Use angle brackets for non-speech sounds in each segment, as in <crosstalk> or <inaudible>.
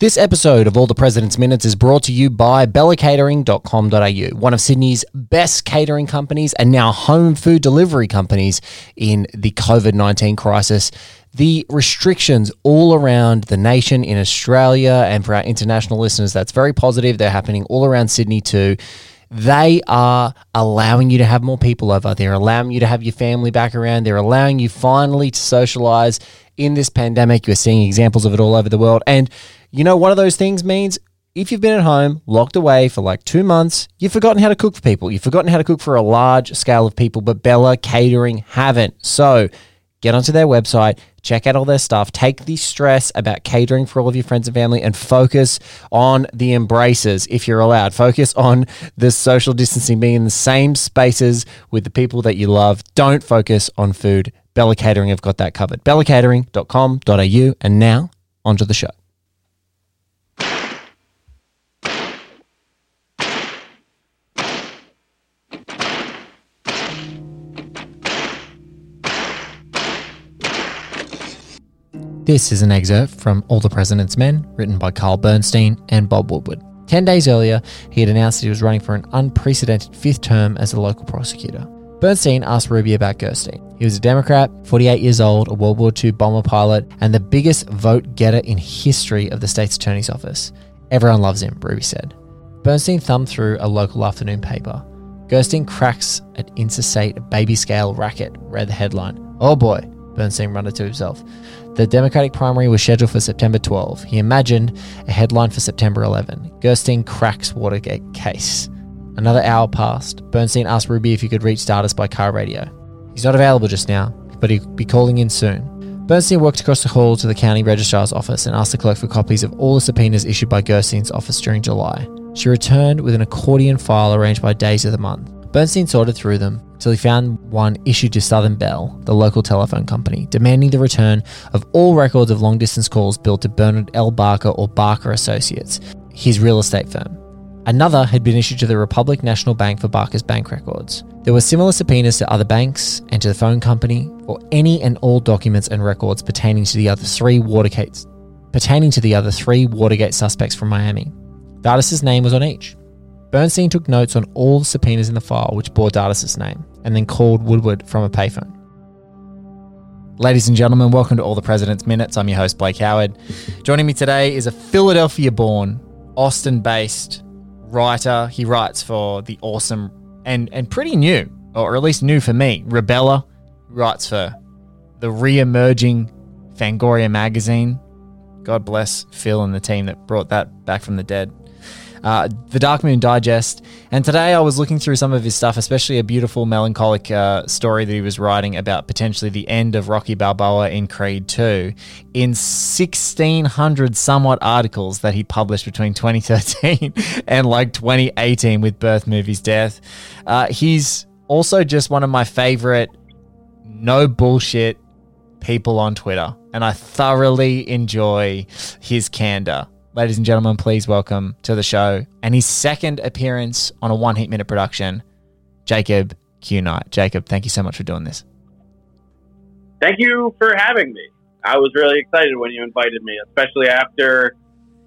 This episode of All the President's Minutes is brought to you by bellacatering.com.au, one of Sydney's best catering companies and now home food delivery companies in the COVID 19 crisis. The restrictions all around the nation in Australia and for our international listeners, that's very positive. They're happening all around Sydney too they are allowing you to have more people over. They're allowing you to have your family back around. They're allowing you finally to socialize in this pandemic. You're seeing examples of it all over the world. And you know, one of those things means if you've been at home, locked away for like two months, you've forgotten how to cook for people. You've forgotten how to cook for a large scale of people, but Bella Catering haven't. So get onto their website, check out all their stuff, take the stress about catering for all of your friends and family, and focus on the embraces if you're allowed. Focus on the social distancing, being in the same spaces with the people that you love. Don't focus on food. Bella Catering have got that covered. BellaCatering.com.au. And now, onto the show. This is an excerpt from All the President's Men, written by Carl Bernstein and Bob Woodward. Ten days earlier, he had announced that he was running for an unprecedented fifth term as a local prosecutor. Bernstein asked Ruby about Gerstein. He was a Democrat, 48 years old, a World War II bomber pilot, and the biggest vote getter in history of the state's attorney's office. Everyone loves him, Ruby said. Bernstein thumbed through a local afternoon paper. Gerstein cracks at interstate baby scale racket, read the headline. Oh boy, Bernstein muttered to himself. The Democratic primary was scheduled for September 12. He imagined a headline for September 11 Gerstein cracks Watergate case. Another hour passed. Bernstein asked Ruby if he could reach Dardis by car radio. He's not available just now, but he'll be calling in soon. Bernstein walked across the hall to the county registrar's office and asked the clerk for copies of all the subpoenas issued by Gerstein's office during July. She returned with an accordion file arranged by days of the month. Bernstein sorted through them till he found one issued to Southern Bell, the local telephone company, demanding the return of all records of long distance calls billed to Bernard L. Barker or Barker Associates, his real estate firm. Another had been issued to the Republic National Bank for Barker's bank records. There were similar subpoenas to other banks and to the phone company for any and all documents and records pertaining to the other three Watergates pertaining to the other three Watergate suspects from Miami. Dardis's name was on each. Bernstein took notes on all the subpoenas in the file which bore Dardis's name, and then called Woodward from a payphone. Ladies and gentlemen, welcome to All the President's Minutes. I'm your host, Blake Howard. Joining me today is a Philadelphia born, Austin based writer. He writes for the awesome and, and pretty new, or at least new for me, Rebella. Writes for the re emerging Fangoria magazine. God bless Phil and the team that brought that back from the dead uh, the Dark Moon Digest. And today I was looking through some of his stuff, especially a beautiful melancholic uh, story that he was writing about potentially the end of Rocky Balboa in Creed 2 in 1600 somewhat articles that he published between <laughs> 2013 and like 2018 with Birth Movies Death. Uh, he's also just one of my favorite no bullshit people on Twitter, and I thoroughly enjoy his candor ladies and gentlemen, please welcome to the show and his second appearance on a one heat minute production, Jacob Q Knight. Jacob, thank you so much for doing this. Thank you for having me. I was really excited when you invited me, especially after,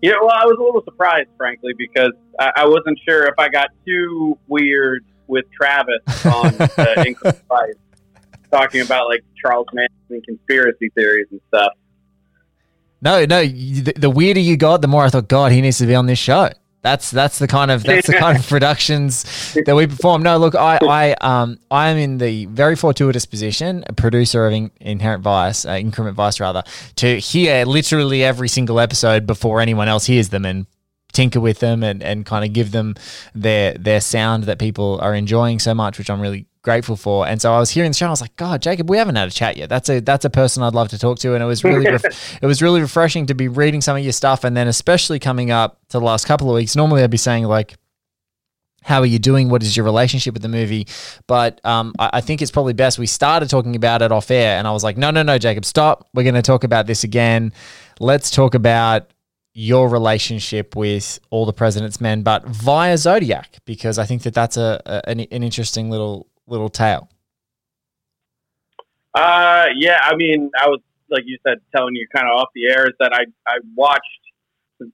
you know, well, I was a little surprised, frankly, because I, I wasn't sure if I got too weird with Travis on <laughs> uh, talking about like Charles Manson conspiracy theories and stuff. No, no. The, the weirder you got, the more I thought, God, he needs to be on this show. That's that's the kind of that's the kind of productions that we perform. No, look, I I um I am in the very fortuitous position, a producer of in, Inherent Vice, uh, Increment Vice rather, to hear literally every single episode before anyone else hears them and tinker with them and, and kind of give them their their sound that people are enjoying so much, which I'm really grateful for. And so I was hearing the show. I was like, God, Jacob, we haven't had a chat yet. That's a that's a person I'd love to talk to. And it was really ref- <laughs> it was really refreshing to be reading some of your stuff. And then especially coming up to the last couple of weeks. Normally I'd be saying like. How are you doing? What is your relationship with the movie? But um, I, I think it's probably best we started talking about it off air, and I was like, no, no, no, Jacob, stop. We're going to talk about this again. Let's talk about your relationship with all the president's men, but via Zodiac, because I think that that's a, a an, an, interesting little little tale. Uh, yeah, I mean, I was like you said, telling you kind of off the air is that I I watched.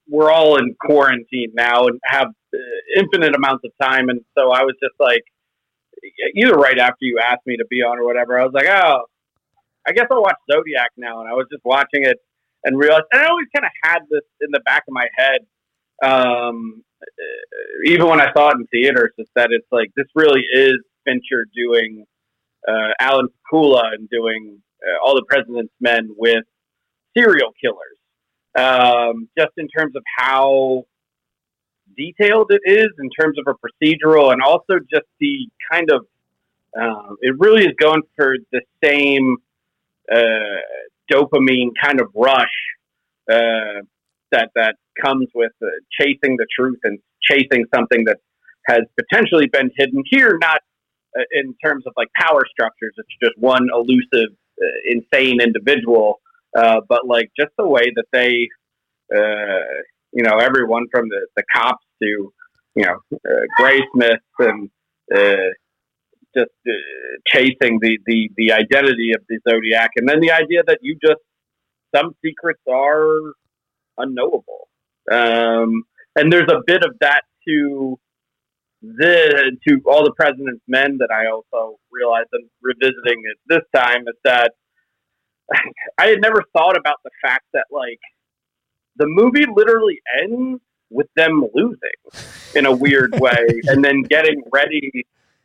We're all in quarantine now and have uh, infinite amounts of time, and so I was just like, either right after you asked me to be on or whatever, I was like, oh, I guess I'll watch Zodiac now, and I was just watching it and realized, and I always kind of had this in the back of my head, um, even when I saw it in theaters, is that it's like this really is Fincher doing uh, Alan Pakula and doing uh, all the President's Men with serial killers, um, just in terms of how detailed it is, in terms of a procedural, and also just the kind of um, it really is going for the same uh, dopamine kind of rush uh, that that comes with uh, chasing the truth and chasing something that has potentially been hidden here, not uh, in terms of like power structures. It's just one elusive, uh, insane individual, uh, but like just the way that they, uh, you know, everyone from the, the cops to, you know, Graysmith and just uh, chasing the, the, the identity of the zodiac, and then the idea that you just some secrets are unknowable, um, and there's a bit of that to the to all the president's men that I also realized in revisiting it this time is that I had never thought about the fact that like the movie literally ends with them losing in a weird <laughs> way and then getting ready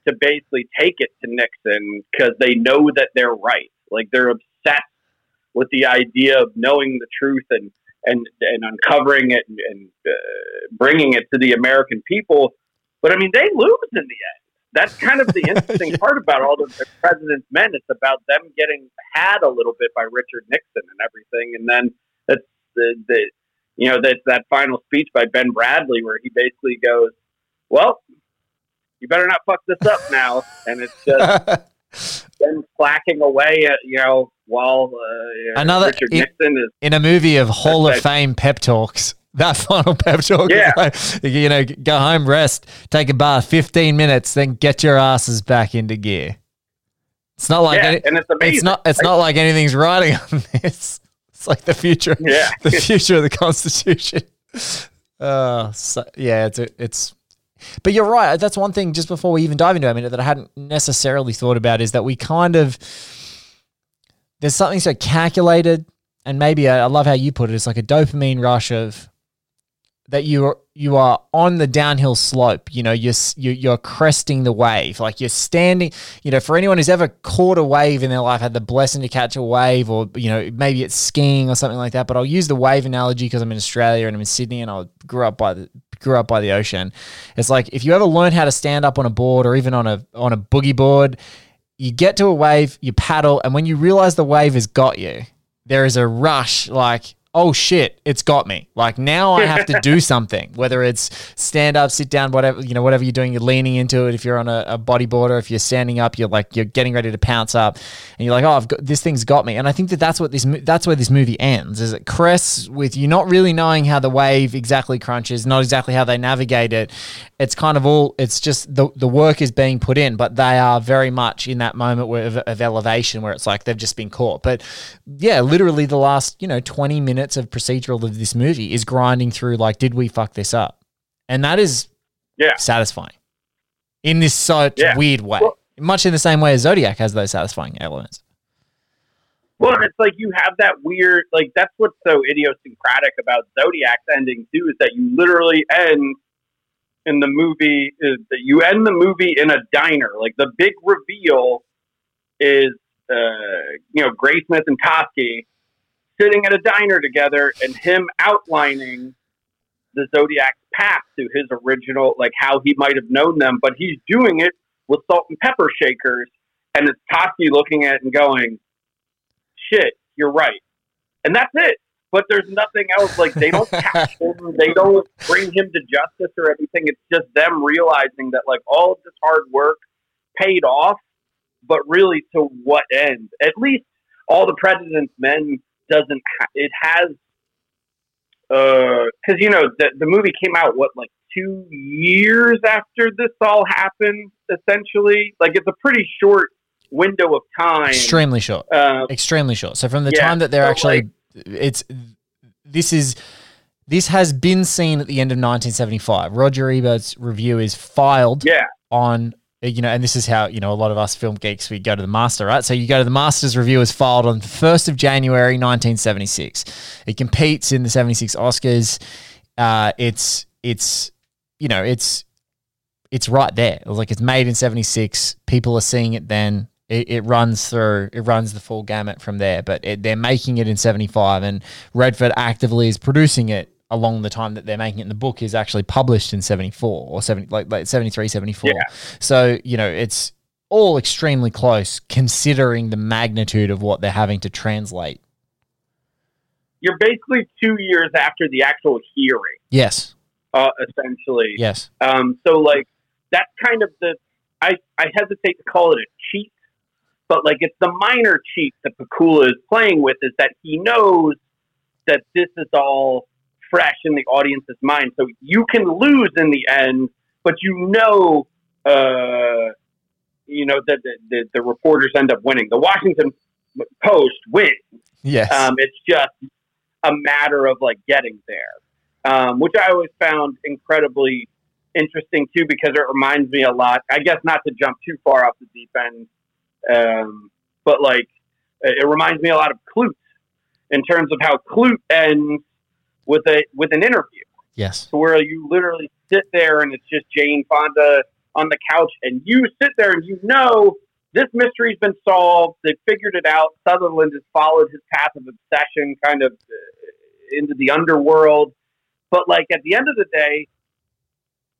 to basically take it to Nixon because they know that they're right. Like they're obsessed with the idea of knowing the truth and and and uncovering it and, and uh, bringing it to the American people. But I mean, they lose in the end. That's kind of the <laughs> interesting yeah. part about all of the president's men. It's about them getting had a little bit by Richard Nixon and everything, and then it's the, the you know that that final speech by Ben Bradlee where he basically goes, "Well, you better not fuck this up now. And it's just <laughs> then slacking away, at, you know, while uh, another Richard Nixon is in a movie of Hall of Fame pep talks. That <laughs> final pep talk, yeah. Like, <laughs> you know, go home, rest, take a bath, fifteen minutes, then get your asses back into gear. It's not like yeah, any, and it's amazing. It's not. It's like, not like anything's riding on <laughs> this. It's like the future. Yeah, the future of the Constitution. Uh, so, yeah, it's it's but you're right. That's one thing. Just before we even dive into it, I mean, that I hadn't necessarily thought about is that we kind of there's something so calculated, and maybe I, I love how you put it. It's like a dopamine rush of that you you are on the downhill slope. You know, you're you're cresting the wave. Like you're standing. You know, for anyone who's ever caught a wave in their life, had the blessing to catch a wave, or you know, maybe it's skiing or something like that. But I'll use the wave analogy because I'm in Australia and I'm in Sydney, and I grew up by the grew up by the ocean. It's like if you ever learn how to stand up on a board or even on a on a boogie board, you get to a wave, you paddle, and when you realize the wave has got you, there is a rush like oh shit, it's got me. Like now I have to do <laughs> something, whether it's stand up, sit down, whatever, you know, whatever you're doing, you're leaning into it. If you're on a, a bodyboarder, if you're standing up, you're like, you're getting ready to pounce up and you're like, oh, I've got, this thing's got me. And I think that that's what this, that's where this movie ends is it crests with you not really knowing how the wave exactly crunches, not exactly how they navigate it. It's kind of all, it's just the, the work is being put in, but they are very much in that moment where, of, of elevation where it's like they've just been caught. But yeah, literally the last, you know, 20 minutes minutes of procedural of this movie is grinding through like, did we fuck this up? And that is yeah satisfying in this such yeah. weird way. Well, Much in the same way as Zodiac has those satisfying elements. Well, it's like you have that weird, like that's what's so idiosyncratic about Zodiac's ending too, is that you literally end in the movie is that you end the movie in a diner. Like the big reveal is, uh, you know, Graysmith and Toschi sitting at a diner together and him outlining the Zodiac's path to his original, like how he might have known them, but he's doing it with salt and pepper shakers, and it's Toschi looking at it and going, "Shit, you're right," and that's it. But there's nothing else. Like they don't <laughs> catch him, they don't bring him to justice or anything. It's just them realizing that like all of this hard work paid off, but really to what end? At least all the President's Men doesn't. Ha- it has because uh, you know the the movie came out what like two years after this all happened, essentially. Like it's a pretty short window of time. Extremely short. Uh, Extremely short. So from the yeah, time that they're so actually, like, it's this is this has been seen at the end of 1975. Roger Ebert's review is filed yeah. on you know, and this is how, you know, a lot of us film geeks, we go to the master, right? So you go to the master's review is filed on the 1st of January, 1976. It competes in the 76 Oscars. Uh, it's, it's, you know, it's, it's right there. Like it's made in 76. People are seeing it then. It, it runs through, it runs the full gamut from there, but it, they're making it in 75 and Redford actively is producing it along the time that they're making it in the book is actually published in 74 or 70 like, like 73 74 yeah. so you know it's all extremely close considering the magnitude of what they're having to translate. You're basically two years after the actual hearing. Yes. Uh, essentially. Yes. Um, so like that's kind of the I, I hesitate to call it a cheat but like it's the minor cheat that Pakula is playing with is that he knows that this is all fresh in the audience's mind. So you can lose in the end, but you know, uh, you know that the, the, the, reporters end up winning. The Washington Post wins. Yes. Um, it's just a matter of like getting there, um, which I always found incredibly interesting too, because it reminds me a lot. I guess not to jump too far off the deep end, um, but like it reminds me a lot of Klute in terms of how Klute ends with a with an interview. Yes. To Where you literally sit there and it's just Jane Fonda on the couch and you sit there and you know this mystery's been solved. They figured it out. Sutherland has followed his path of obsession kind of uh, into the underworld. But like at the end of the day,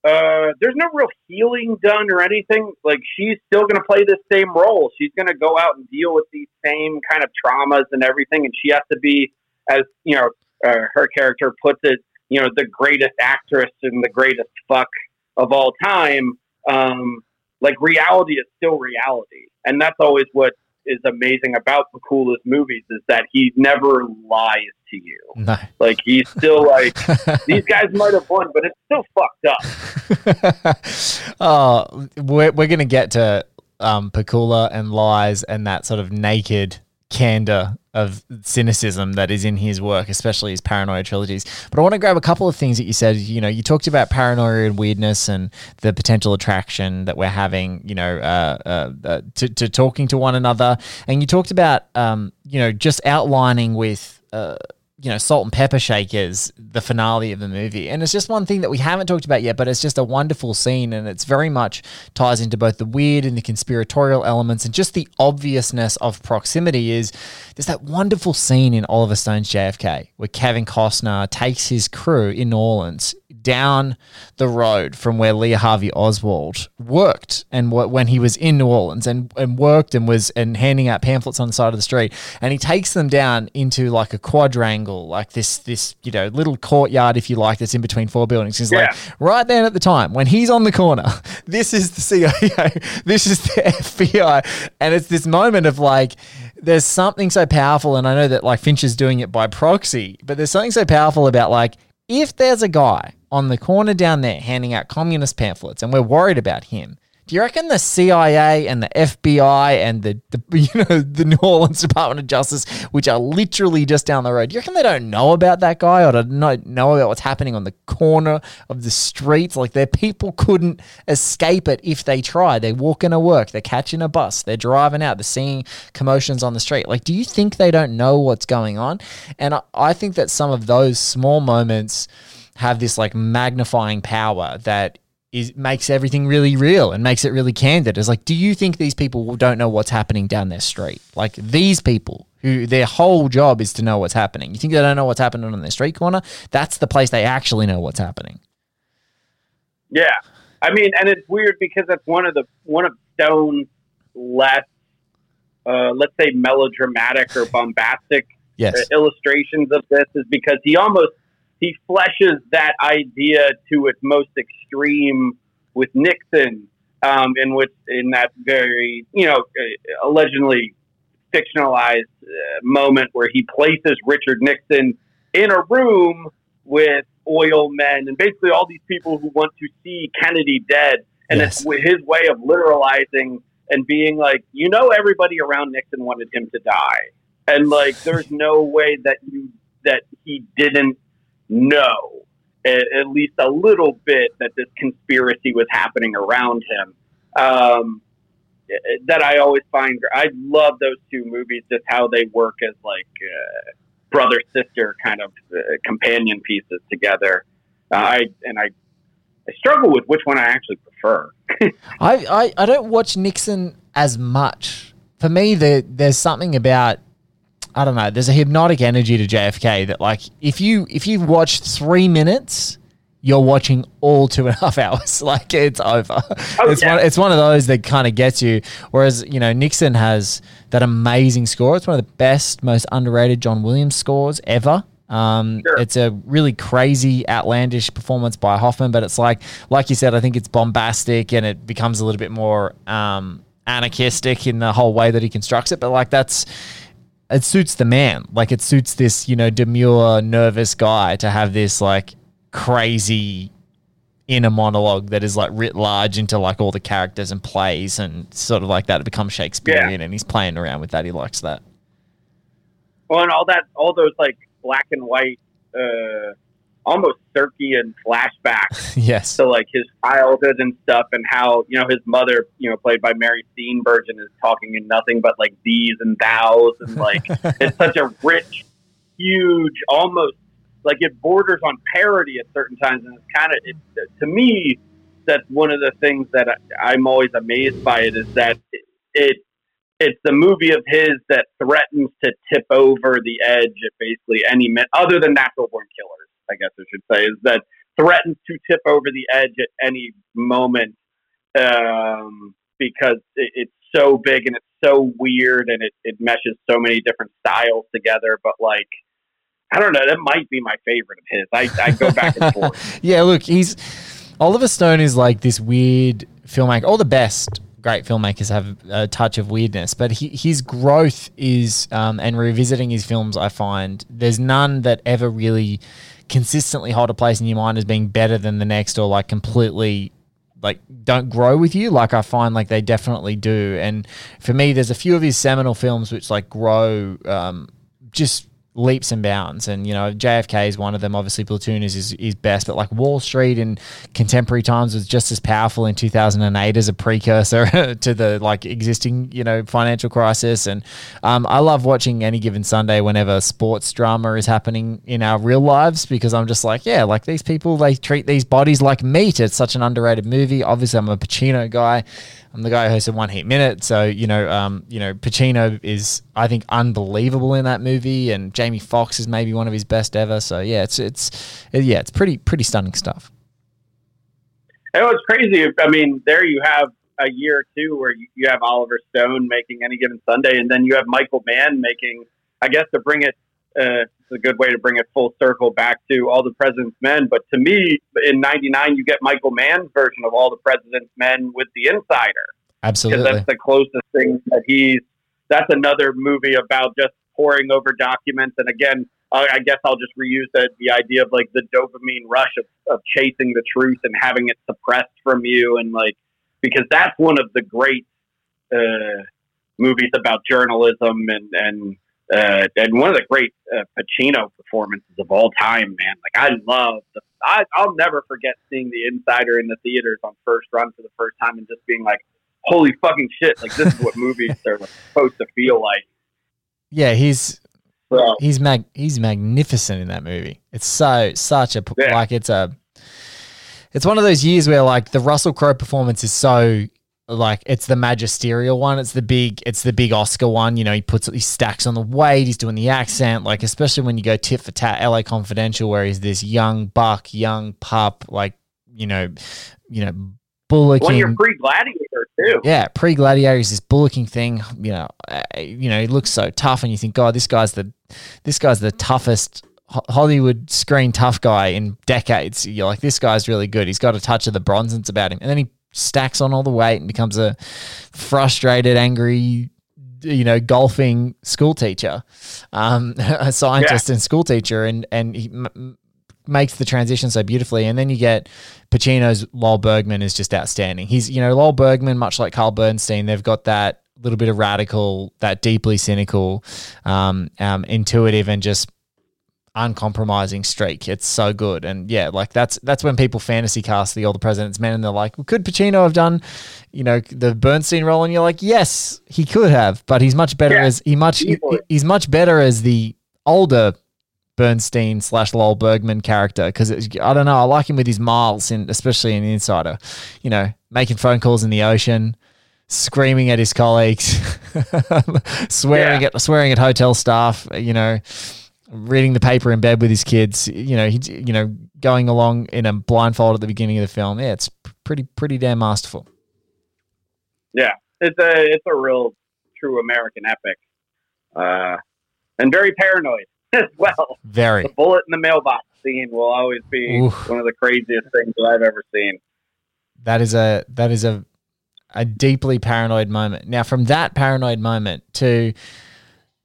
uh, there's no real healing done or anything. Like she's still going to play this same role. She's going to go out and deal with these same kind of traumas and everything, and she has to be as you know uh, her character puts it, you know, the greatest actress and the greatest fuck of all time. Um, like reality is still reality, and that's always what is amazing about the coolest movies is that he never lies to you. No. Like he's still like <laughs> these guys might have won, but it's still fucked up. <laughs> oh, we're we're gonna get to um, Pakula and lies and that sort of naked candor of cynicism that is in his work, especially his paranoia trilogies. But I want to grab a couple of things that you said. You know, you talked about paranoia and weirdness and the potential attraction that we're having, you know, uh, uh, uh, to, to, talking to one another. And you talked about, um, you know, just outlining with uh, you know, salt and pepper shakers, the finale of the movie. And it's just one thing that we haven't talked about yet, but it's just a wonderful scene. And it's very much ties into both the weird and the conspiratorial elements and just the obviousness of proximity is there's that wonderful scene in Oliver Stone's JFK where Kevin Costner takes his crew in New Orleans down the road from where Lee Harvey Oswald worked and w- when he was in New Orleans and, and worked and was and handing out pamphlets on the side of the street. And he takes them down into like a quadrangle like this this you know little courtyard if you like that's in between four buildings. He's yeah. like right then at the time when he's on the corner <laughs> this is the CIA <laughs> this is the FBI and it's this moment of like there's something so powerful and I know that like Fincher is doing it by proxy but there's something so powerful about like if there's a guy on the corner down there handing out communist pamphlets and we're worried about him, do you reckon the CIA and the FBI and the, the, <laughs> you know the New Orleans Department of Justice, which are literally just down the road, do you reckon they don't know about that guy or don't know about what's happening on the corner of the streets? Like their people couldn't escape it if they tried. They're walking to work, they're catching a bus, they're driving out, they're seeing commotions on the street. Like, do you think they don't know what's going on? And I, I think that some of those small moments have this like magnifying power that is makes everything really real and makes it really candid. It's like, do you think these people don't know what's happening down their street? Like these people who their whole job is to know what's happening. You think they don't know what's happening on their street corner? That's the place they actually know what's happening. Yeah. I mean, and it's weird because that's one of the one of Stone's less, uh, let's say, melodramatic or bombastic Yes. illustrations of this is because he almost he fleshes that idea to its most extreme with Nixon, um, in which in that very you know uh, allegedly fictionalized uh, moment where he places Richard Nixon in a room with oil men and basically all these people who want to see Kennedy dead, and Yes. it's his way of literalizing and being like, you know, everybody around Nixon wanted him to die, and like, there's no way that you that he didn't know at, at least a little bit that this conspiracy was happening around him. Um, that I always find I love those two movies, just how they work as like uh, brother sister kind of uh, companion pieces together. Uh, I and I I struggle with which one I actually prefer. <laughs> I, I, I don't watch Nixon as much. For me, there there's something about I don't know. There's a hypnotic energy to JFK that like if you if you watch three minutes, you're watching all two and a half <laughs> hours. Like it's over. it's yeah. one it's one of those that kind of gets you. Whereas you know Nixon has that amazing score. It's one of the best, most underrated John Williams scores ever. Um, Sure. It's a really crazy, outlandish performance by Hoffman, but it's like, like you said, I think it's bombastic and it becomes a little bit more um, anarchistic in the whole way that he constructs it. But like that's, it suits the man. Like it suits this, you know, demure, nervous guy to have this like crazy inner monologue that is like writ large into like all the characters and plays and sort of like that. It becomes Shakespearean and he's playing around with that. He likes that. Well, and all that, all those like black and white, uh, almost Circean flashbacks <laughs> yes. to like his childhood and stuff, and how you know his mother, you know, played by Mary Steenburgen, is talking in nothing but like these and thous, and like <laughs> it's such a rich, huge, almost like it borders on parody at certain times, and it's kind of it, to me that's one of the things that I, I'm always amazed by. It is that it, it it's the movie of his that threatens to tip over the edge at basically any minute, other than Natural Born Killers, I guess I should say, is that threatens to tip over the edge at any moment um, because it, it's so big and it's so weird and it, it meshes so many different styles together. But like, I don't know, that might be my favorite of his. I, I go back and forth. <laughs> yeah, look, he's Oliver Stone is like this weird filmmaker. All the best great filmmakers have a touch of weirdness, but he, his growth is, um, and revisiting his films, I find there's none that ever really consistently hold a place in your mind as being better than the next or like completely like don't grow with you? Like I find like they definitely do. And for me there's a few of his seminal films which like grow um, just leaps and bounds. And you know JFK is one of them. Obviously Platoon is his, best but like Wall Street in contemporary times was just as powerful in 2008 as a precursor <laughs> to the like existing you know financial crisis. And um, I love watching any given Sunday whenever sports drama is happening in our real lives because I'm just like yeah like these people they treat these bodies like meat. It's such an underrated movie. Obviously I'm a Pacino guy I'm the guy who hosted One Heat Minute, so you know, um, you know, Pacino is I think unbelievable in that movie, and Jamie Foxx is maybe one of his best ever. So yeah, it's it's yeah, it's pretty pretty stunning stuff. It was crazy. I mean, there you have a year or two where you, you have Oliver Stone making any given Sunday, and then you have Michael Mann making. I guess to bring it, uh, it's a good way to bring it full circle back to All the President's Men. But to me, in '99, you get Michael Mann's version of All the President's Men with The Insider because Absolutely. that's the closest thing that he's. That's another movie about just poring over documents, and again, I I guess I'll just reuse the, the idea of like the dopamine rush of, of chasing the truth and having it suppressed from you, and like because that's one of the great uh, movies about journalism and and uh, and one of the great uh, Pacino performances of all time, man. Like I love the. I, I'll never forget seeing The Insider in the theaters on first run for the first time and just being like, "Holy fucking shit!" Like this is what <laughs> movies are supposed to feel like. Yeah, he's So, he's mag he's magnificent in that movie. It's so such a Yeah. like it's a it's one of those years where like the Russell Crowe performance is so like it's the magisterial one. It's the big it's the big Oscar one. You know, he puts he stacks on the weight. He's doing the accent. Like especially when you go tit for tat, L.A. Confidential, where he's this young buck, young pup, like you know, you know, bullocking. When you're pre gladiator too. Yeah, pre gladiator is this bullocking thing. You know, uh, you know, he looks so tough, and you think, God, this guy's the this guy's the toughest Hollywood screen tough guy in decades. You're like, this guy's really good. He's got a touch of the Bronsons about him, and then he stacks on all the weight and becomes a frustrated, angry, you know, golfing school teacher, um, <laughs> a scientist yeah. and school teacher, and and he m- makes the transition so beautifully. And then you get Pacino's Lowell Bergman is just outstanding. He's you know Lowell Bergman, much like Carl Bernstein, they've got that little bit of radical, that deeply cynical, um, um, intuitive, and just uncompromising streak. It's so good, and yeah, like that's that's when people fantasy cast the All the President's Men, and they're like, well, could Pacino have done, you know, the Bernstein role? And you're like, yes, he could have, but he's much better yeah, as he much he, he's much better as the older Bernstein slash Lowell Bergman character because I don't know, I like him with his miles, in especially in Insider, you know, making phone calls in the ocean. Screaming at his colleagues, <laughs> swearing yeah. at swearing at hotel staff, you know, reading the paper in bed with his kids, you know, he, you know, going along in a blindfold at the beginning of the film. Yeah, it's pretty pretty damn masterful. Yeah, it's a it's a real true American epic, uh, and very paranoid <laughs> as well. Very. The bullet in the mailbox scene will always be Oof. one of the craziest things that I've ever seen. That is a that is a a deeply paranoid moment. Now, from that paranoid moment to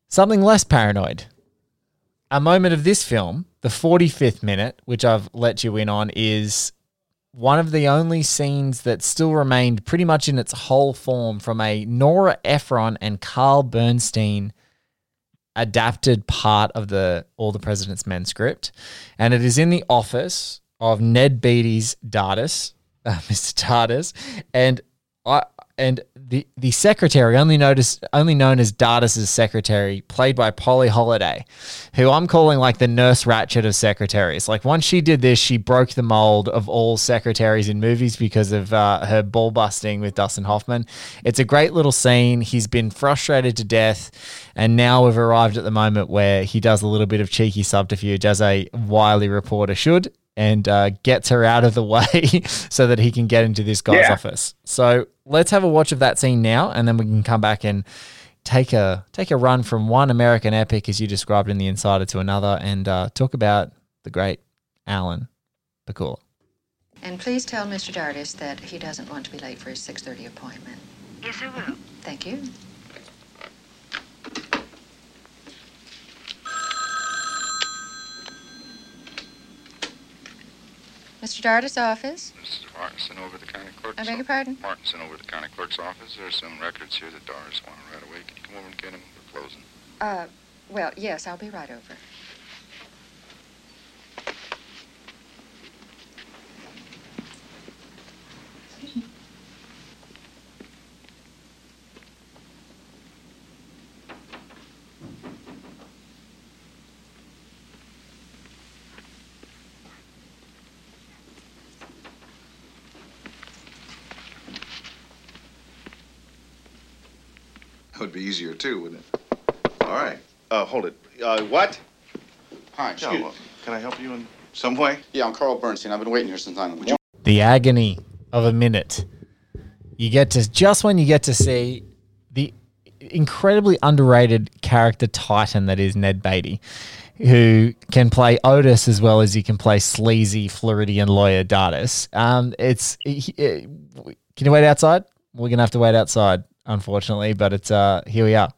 something less paranoid a moment of this film, the 45th minute, which I've let you in on, is one of the only scenes that still remained pretty much in its whole form from a Nora Ephron and Carl Bernstein adapted part of the All the President's Men script. And it is in the office of Ned Beatty's Dardis, <laughs> uh, Mr. Dardis. And I, and the the secretary, only noticed, only known as Dardis's secretary, played by Polly Holliday, who I'm calling like the Nurse Ratched of secretaries. Like once she did this, she broke the mold of all secretaries in movies because of uh, her ball busting with Dustin Hoffman. It's a great little scene. He's been frustrated to death, and now we've arrived at the moment where he does a little bit of cheeky subterfuge, as a wily reporter should, and uh, gets her out of the <laughs> way so that he can get into this guy's yeah. office. So let's have a watch of that scene now, and then we can come back and take a take a run from one American epic, as you described in the Insider, to another, and uh, talk about the great Alan Pakula. And please tell Mr. Dardis that he doesn't want to be late for his 6.30 appointment. Yes, I will. Thank you. Mr. Dardis' office? Mrs. Martinson over the county clerk's I beg your pardon? Martinson over the county clerk's office. There's some records here that Dardis wanted right away. Can you come over and get them? We're closing. Uh, well, yes, I'll be right over. Would be easier too, wouldn't it? All right. Uh, hold it. Uh, what? Hi, excuse me. can I help you in some way? Yeah, I'm Carl Bernstein. I've been waiting here some time. Would you? The agony of a minute. You get to just when you get to see the incredibly underrated character titan that is Ned Beatty, who can play Otis as well as he can play sleazy Floridian lawyer Dardis. Um, it's he, it, can you wait outside? We're gonna have to wait outside unfortunately, but it's uh here we are.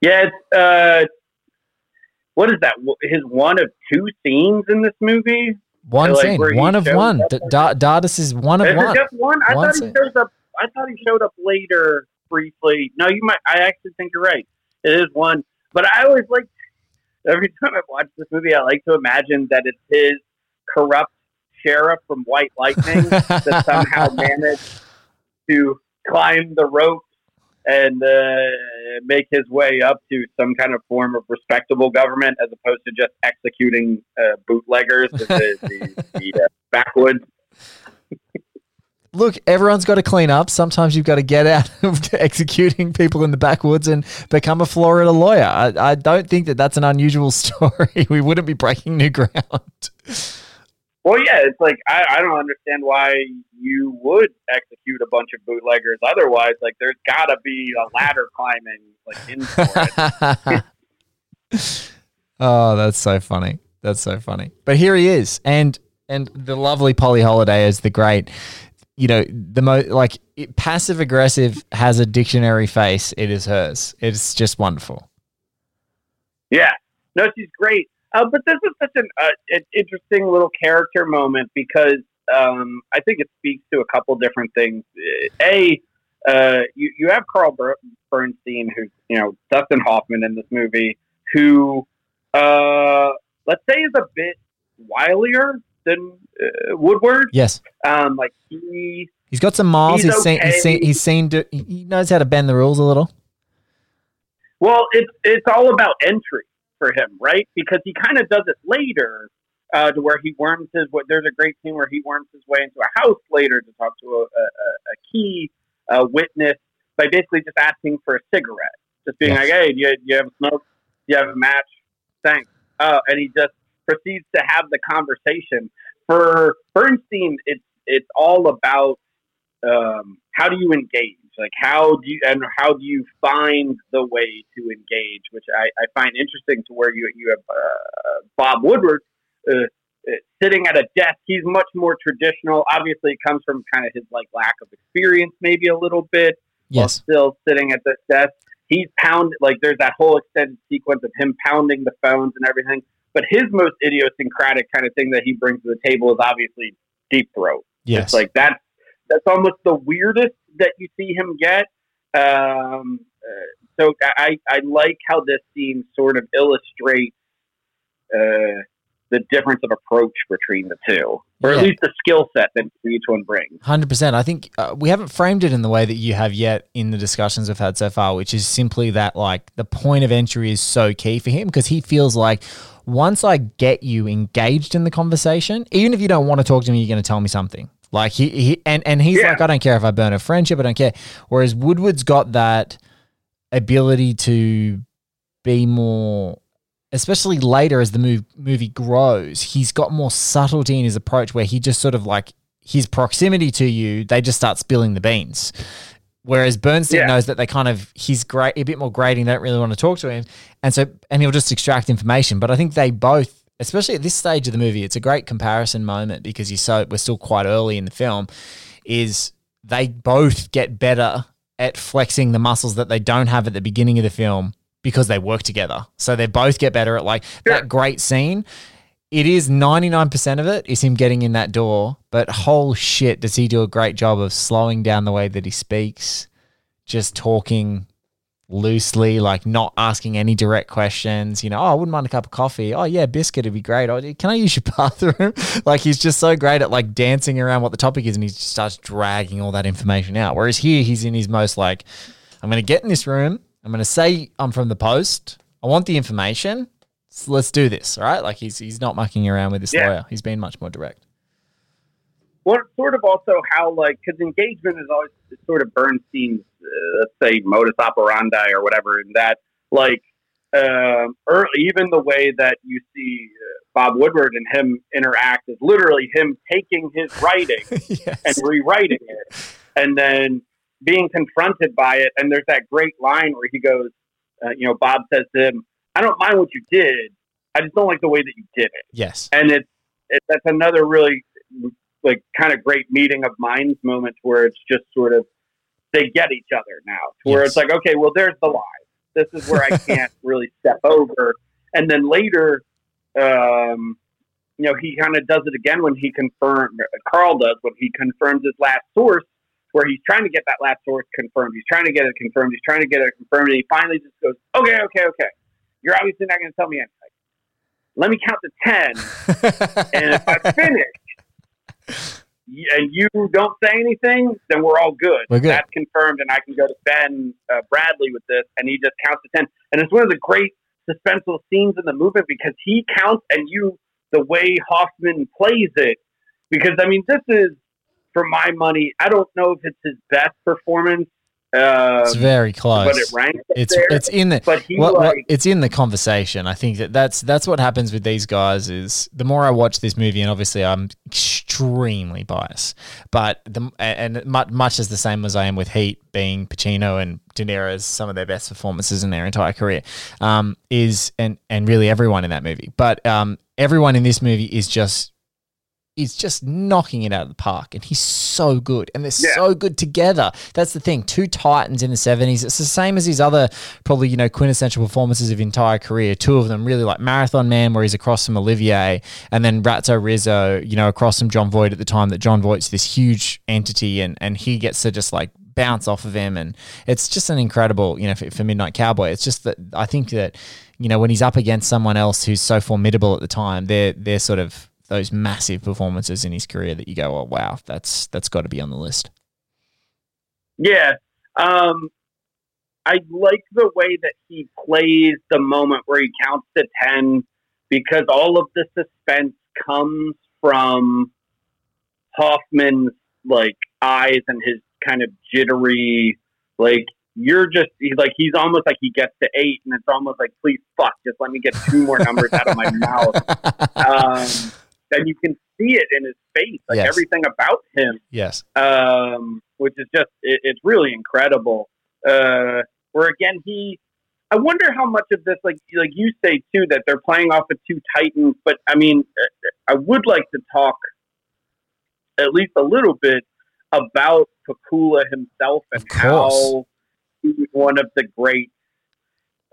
Yeah, it's uh what is that? His one of two scenes in this movie? One like, scene, one of one. D- Dardis is one of is one. Just one. I one thought scene. he shows up. I thought he showed up later, briefly. No, you might. I actually think you're right. It is one, but I always like every time I watch this movie, I like to imagine that it's his corrupt sheriff from White Lightning that somehow <laughs> managed to climb the ropes and uh, make his way up to some kind of form of respectable government as opposed to just executing uh, bootleggers in the, the, the uh, backwoods. Look, everyone's got to clean up. Sometimes you've got to get out <laughs> of executing people in the backwoods and become a Florida lawyer. I, I don't think that that's an unusual <laughs> story. we wouldn't be breaking new ground. <laughs> Well, yeah, it's like I, I don't understand why you would execute a bunch of bootleggers. Otherwise, like there's got to be a ladder climbing like in for it. <laughs> oh, that's so funny. That's so funny. But here he is, and and the lovely Polly Holliday is the great. You know, the most like passive aggressive has a dictionary face. It is hers. It's just wonderful. Yeah, no, she's great. Uh, but this is such an, uh, an interesting little character moment because um, I think it speaks to a couple different things. A, uh, you, you have Carl Ber- Bernstein, who's, you know, Dustin Hoffman in this movie, who, uh, let's say, is a bit wilier than uh, Woodward. Yes. Um, like, he. He's got some miles. He's He's, seen. He's seen. He's seen. To, he knows how to bend the rules a little. Well, it's it's all about entry for him, right? Because he kind of does it later, uh, to where he worms his. way There's a great scene where he worms his way into a house later to talk to a, a, a key uh, witness by basically just asking for a cigarette, just being Yes. like, "Hey, do you, do you have a smoke? Do you have a match? Thanks." Uh, and he just proceeds to have the conversation. For Bernstein, it's it's all about um, how do you engage? Like how do you and how do you find the way to engage? Which I, I find interesting to where you you have uh, Bob Woodward uh, uh, sitting at a desk. He's much more traditional. Obviously, it comes from kind of his like lack of experience, maybe a little bit. Yes. while still sitting at this desk. He's pound like there's that whole extended sequence of him pounding the phones and everything. But his most idiosyncratic kind of thing that he brings to the table is obviously deep throat. Yes. It's like that's that's almost the weirdest that you see him get. Um, uh, so I I like how this scene sort of illustrates uh, the difference of approach between the two, or Yeah. at least the skill set that each one brings. Hundred percent. I think uh, we haven't framed it in the way that you have yet in the discussions we've had so far, which is simply that like the point of entry is so key for him because he feels like once I get you engaged in the conversation, even if you don't want to talk to me, you're going to tell me something. Like he, he and and he's Yeah. like, I don't care if I burn a friendship, I don't care. Whereas Woodward's got that ability to be more especially later as the move, movie grows, he's got more subtlety in his approach where he just sort of like his proximity to you, they just start spilling the beans. Whereas Bernstein Yeah. knows that they kind of he's great a bit more grating, they don't really want to talk to him. And so and he'll just extract information. But I think they both, especially at this stage of the movie, it's a great comparison moment because you so we're still quite early in the film, is they both get better at flexing the muscles that they don't have at the beginning of the film because they work together. So they both get better at like that great scene. It is 99% of it is him getting in that door, but whole shit does he do a great job of slowing down the way that he speaks, just talking loosely, like not asking any direct questions. You know, oh, I wouldn't mind a cup of coffee. Oh, yeah, biscuit would be great. Oh, can I use your <laughs> bathroom? like he's just so great at like dancing around what the topic is and he just starts dragging all that information out. Whereas here, he's in his most like, I'm going to get in this room. I'm going to say I'm from the post. I want the information. So let's do this. All right. Like he's, he's not mucking around with this Yeah. lawyer. He's been much more direct. What sort of also how like because engagement is always sort of Bernstein's uh, let's say modus operandi or whatever in that like um, early, even the way that you see uh, Bob Woodward and him interact is literally him taking his writing <laughs> yes. and rewriting it and then being confronted by it and there's that great line where he goes uh, you know Bob says to him I don't mind what you did I just don't like the way that you did it yes. and it's it, that's another really like kind of great meeting of minds moment where it's just sort of they get each other now to where Yes. it's like okay well there's the line this is where i <laughs> can't really step over. And then later um you know he kind of does it again when he confirmed carl does when he confirms his last source where he's trying to get that last source confirmed. He's trying to get it confirmed. He's trying to get it confirmed. And he finally just goes okay okay okay. You're obviously not going to tell me anything. Let me count to 10 <laughs> and if I finish and you don't say anything, then we're all good. We're good. That's confirmed, and I can go to Ben uh, Bradlee with this, and he just counts to 10. And it's one of the great suspenseful scenes in the movie because he counts, and you, the way Hoffman plays it, because, I mean, this is, for my money, I don't know if it's his best performance Uh, It's very close. but it ranks it's there. it's in the but what, what- it's in the conversation. I think that that's that's what happens with these guys. Is the more I watch this movie, and obviously I'm extremely biased, but the and much, much as the same as I am with Heat, being Pacino and De Niro's some of their best performances in their entire career, um, is and and really everyone in that movie, but um, everyone in this movie is just is just knocking it out of the park, and he's so good, and they're Yeah. so good together. That's the thing. Two titans in the seventies. It's the same as his other probably you know quintessential performances of his entire career. Two of them really like Marathon Man, where he's across from Olivier, and then Ratso Rizzo, you know, across from Jon Voight at the time that Jon Voight's this huge entity, and and he gets to just like bounce off of him, and it's just an incredible, you know, for, for Midnight Cowboy. It's just that I think that you know when he's up against someone else who's so formidable at the time, they're they're sort of those massive performances in his career that you go, oh wow, that's that's got to be on the list. Yeah. Um, I like the way that he plays the moment where he counts to 10 because all of the suspense comes from Hoffman's like eyes and his kind of jittery, like, you're just he's like he's almost like he gets to eight, and it's almost like please fuck, just let me get two more numbers out of my mouth. <laughs> Um, and you can see it in his face, like Yes. everything about him yes. um, which is just it, it's really incredible. Uh, where again he, I wonder how much of this, like like you say too, that they're playing off of two titans. But I mean, I would like to talk at least a little bit about Pakula himself and how he's one of the great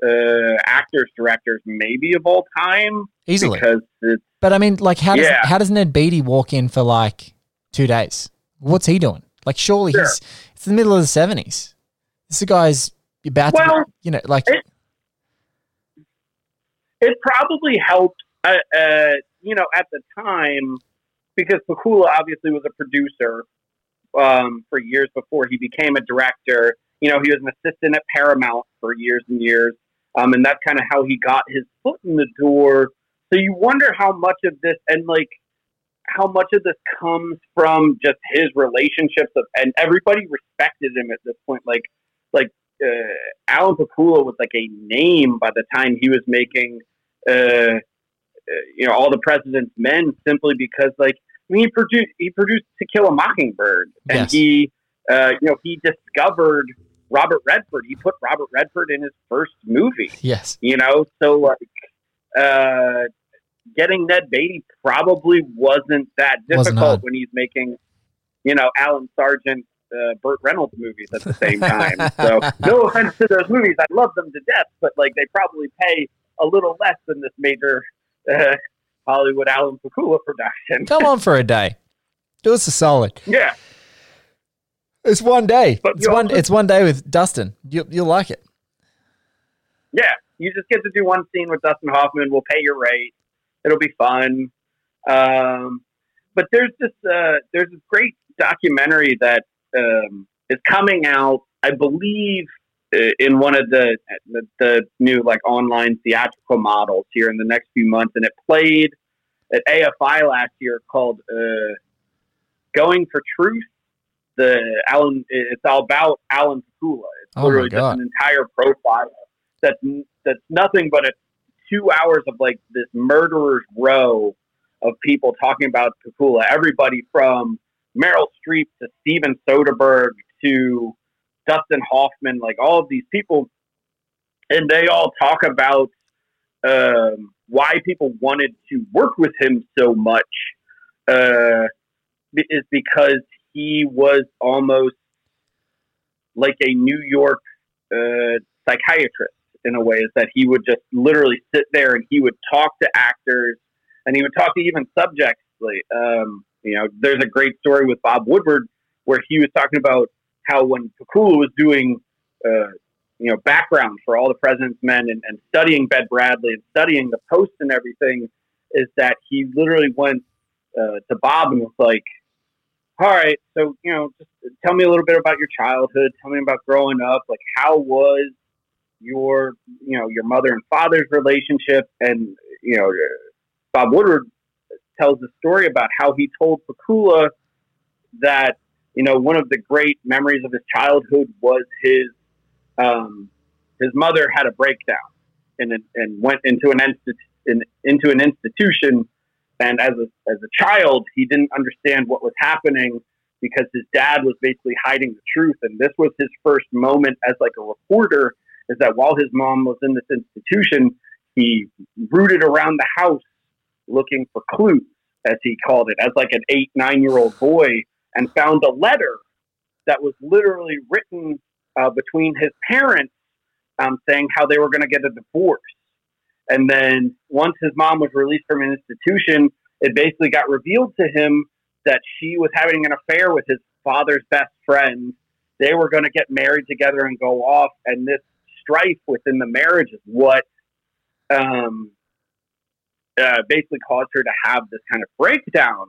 uh, actors, directors, maybe of all time, Easily. because it's But I mean, like, how does Yeah. how does Ned Beatty walk in for like two days? What's he doing? Like, surely Sure. he's it's the middle of the seventies. This guy's about to, Well, be, you know, like it- it probably helped, uh, uh, you know, at the time because Pakula obviously was a producer um, for years before he became a director. You know, he was an assistant at Paramount for years and years, um, and that's kind of how he got his foot in the door. So you wonder how much of this and like how much of this comes from just his relationships of, and everybody respected him at this point. Like, like uh, Alan Pakula was like a name by the time he was making, uh, uh, you know, all the President's Men simply because like I mean, he produced he produced To Kill a Mockingbird, and Yes. he, uh, you know, he discovered Robert Redford. He put Robert Redford in his first movie. yes, You know, so like uh, getting Ned Beatty probably wasn't that Wasn't difficult when he's making, you know, Alan Sargent, uh, Burt Reynolds movies at the same time. so no <laughs> offense to those movies, I love them to death, but like they probably pay a little less than this major uh, Hollywood Alan Pakula production. come on for a day. Do us a solid. <laughs> Yeah, It's one day. But it's one. It's one day with Dustin. You, you'll like it. yeah. You just get to do one scene with Dustin Hoffman. We'll pay your rate. It'll be fun. Um, but there's this uh, there's this great documentary that um, is coming out. I believe uh, in one of the, the the new like online theatrical models here in the next few months, and it played at AFI last year called uh, "Going for Truth." The Alan, it's all about Alan Pakula. It's Oh literally just an entire profile that's that's nothing but a two hours of like this murderer's row of people talking about Pakula. Everybody from Meryl Streep to Steven Soderbergh to Dustin Hoffman, like all of these people, and they all talk about um, why people wanted to work with him so much. Uh, is because he was almost like a New York uh, psychiatrist in a way, is that he would just literally sit there and he would talk to actors and he would talk to even subjects. Like, um, you know, there's a great story with Bob Woodward where he was talking about how when Pakula was doing, uh, you know, background for all the President's Men and, and studying Ben Bradlee and studying the Post and everything, is that he literally went uh, to Bob and was like, all right, so you know, just tell me a little bit about your childhood. Tell me about growing up. Like, how was your, you know, your mother and father's relationship? And you know, Bob Woodward tells the story about how he told Pakula that you know, one of the great memories of his childhood was his um, his mother had a breakdown and and went into an institu- in, into an institution. And as a as a child, he didn't understand what was happening because his dad was basically hiding the truth. And this was his first moment as like a reporter. Is that while his mom was in this institution, he rooted around the house looking for clues, as he called it, as like an eight nine year old boy, and found a letter that was literally written uh, between his parents um, saying how they were going to get a divorce. And then once his mom was released from an institution, it basically got revealed to him that she was having an affair with his father's best friend. They were going to get married together and go off. And this strife within the marriage is what um, uh, basically caused her to have this kind of breakdown.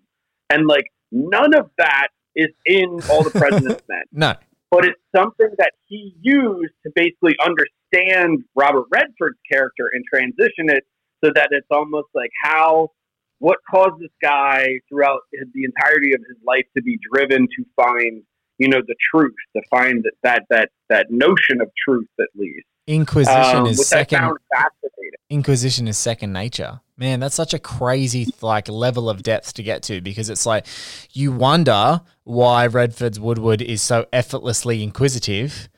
And like none of that is in All the <laughs> President's Men. No. But it's something that he used to basically understand Robert Redford's character and transition it so that it's almost like how what caused this guy throughout the entirety of his life to be driven to find you know the truth to find that that that, that notion of truth at least Inquisition um, is second. I found fascinating. Inquisition is second nature. Man, that's such a crazy like level of depth to get to because it's like you wonder why Redford's Woodward is so effortlessly inquisitive